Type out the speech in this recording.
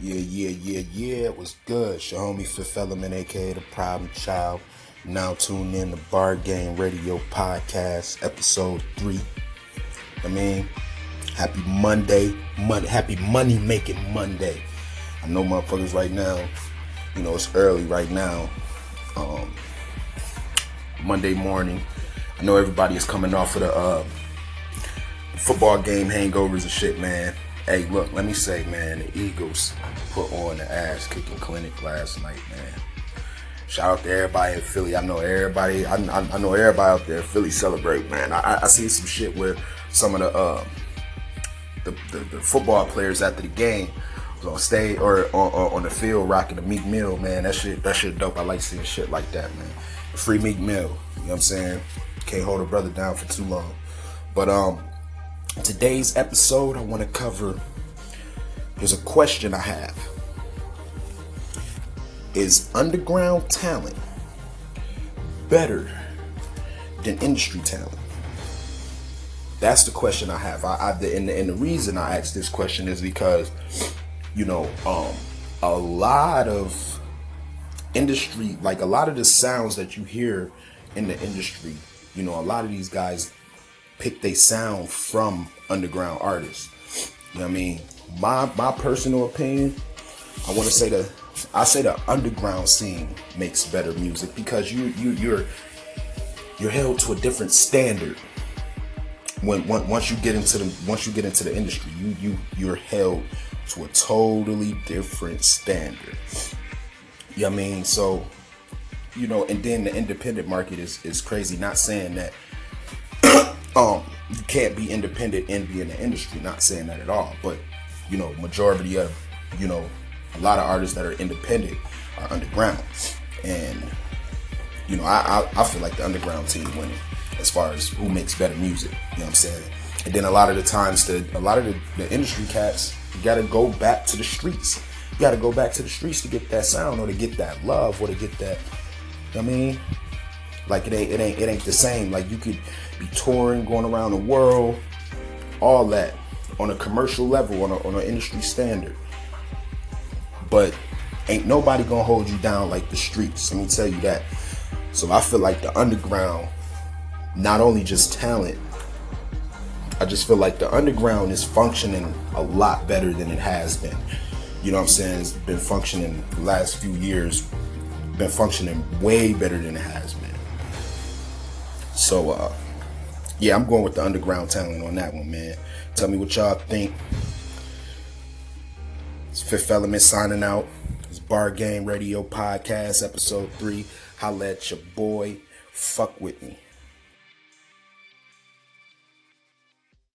Yeah, yeah, yeah, yeah. It was good. Your homie Fifth Element, aka the Problem Child. Now tuned in to Bar Game Radio Podcast, episode three. I mean, happy Monday, Monday, happy money making Monday. I know motherfuckers right now. You know it's early right now. Um, Monday morning. I know everybody is coming off of the uh, football game hangovers and shit, man. Hey, look, let me say, man, the Eagles put on the ass kicking clinic last night, man. Shout out to everybody in Philly. I know everybody. I, I, I know everybody out there. Philly celebrate, man. I, I see some shit where some of the, uh, the, the the football players after the game was on stage or on, on the field rocking the Meek Mill, man. That shit that shit dope. I like seeing shit like that, man. Free Meek Mill. You know what I'm saying? Can't hold a brother down for too long. But um, today's episode, I want to cover. There's a question I have. Is underground talent better than industry talent? That's the question I have. I, I and, the, and the reason I ask this question is because, you know, um, a lot of industry, like a lot of the sounds that you hear in the industry, you know, a lot of these guys pick their sound from underground artists. You know what I mean? My my personal opinion, I want to say the I say the underground scene makes better music because you you you're you're held to a different standard when, when once you get into the once you get into the industry you you you're held to a totally different standard you know what I mean so you know and then the independent market is is crazy not saying that um you can't be independent and be in the industry. Not saying that at all but you know majority of you know a lot of artists that are independent are underground. And you know I, I, I feel like the underground team winning as far as who makes better music you know what i'm saying? And then a lot of the times the a lot of the, the industry cats you gotta go back to the streets. You gotta go back to the streets to get that sound or to get that love or to get that you know what i mean like it ain't it ain't it ain't the same like you could be touring going around the world all that on a commercial level on, a, on an industry standard but ain't nobody gonna hold you down like the streets. Let me tell you that. So I feel like the underground, not only just talent, I just feel like the underground is functioning a lot better than it has been. You know what I'm saying? It's been functioning the last few years, been functioning way better than it has been. So uh yeah, I'm going with the underground talent on that one, man. Tell me what y'all think. It's Fifth Element signing out. It's Bar Game Radio Podcast, episode three. Holla at your boy. Fuck with me.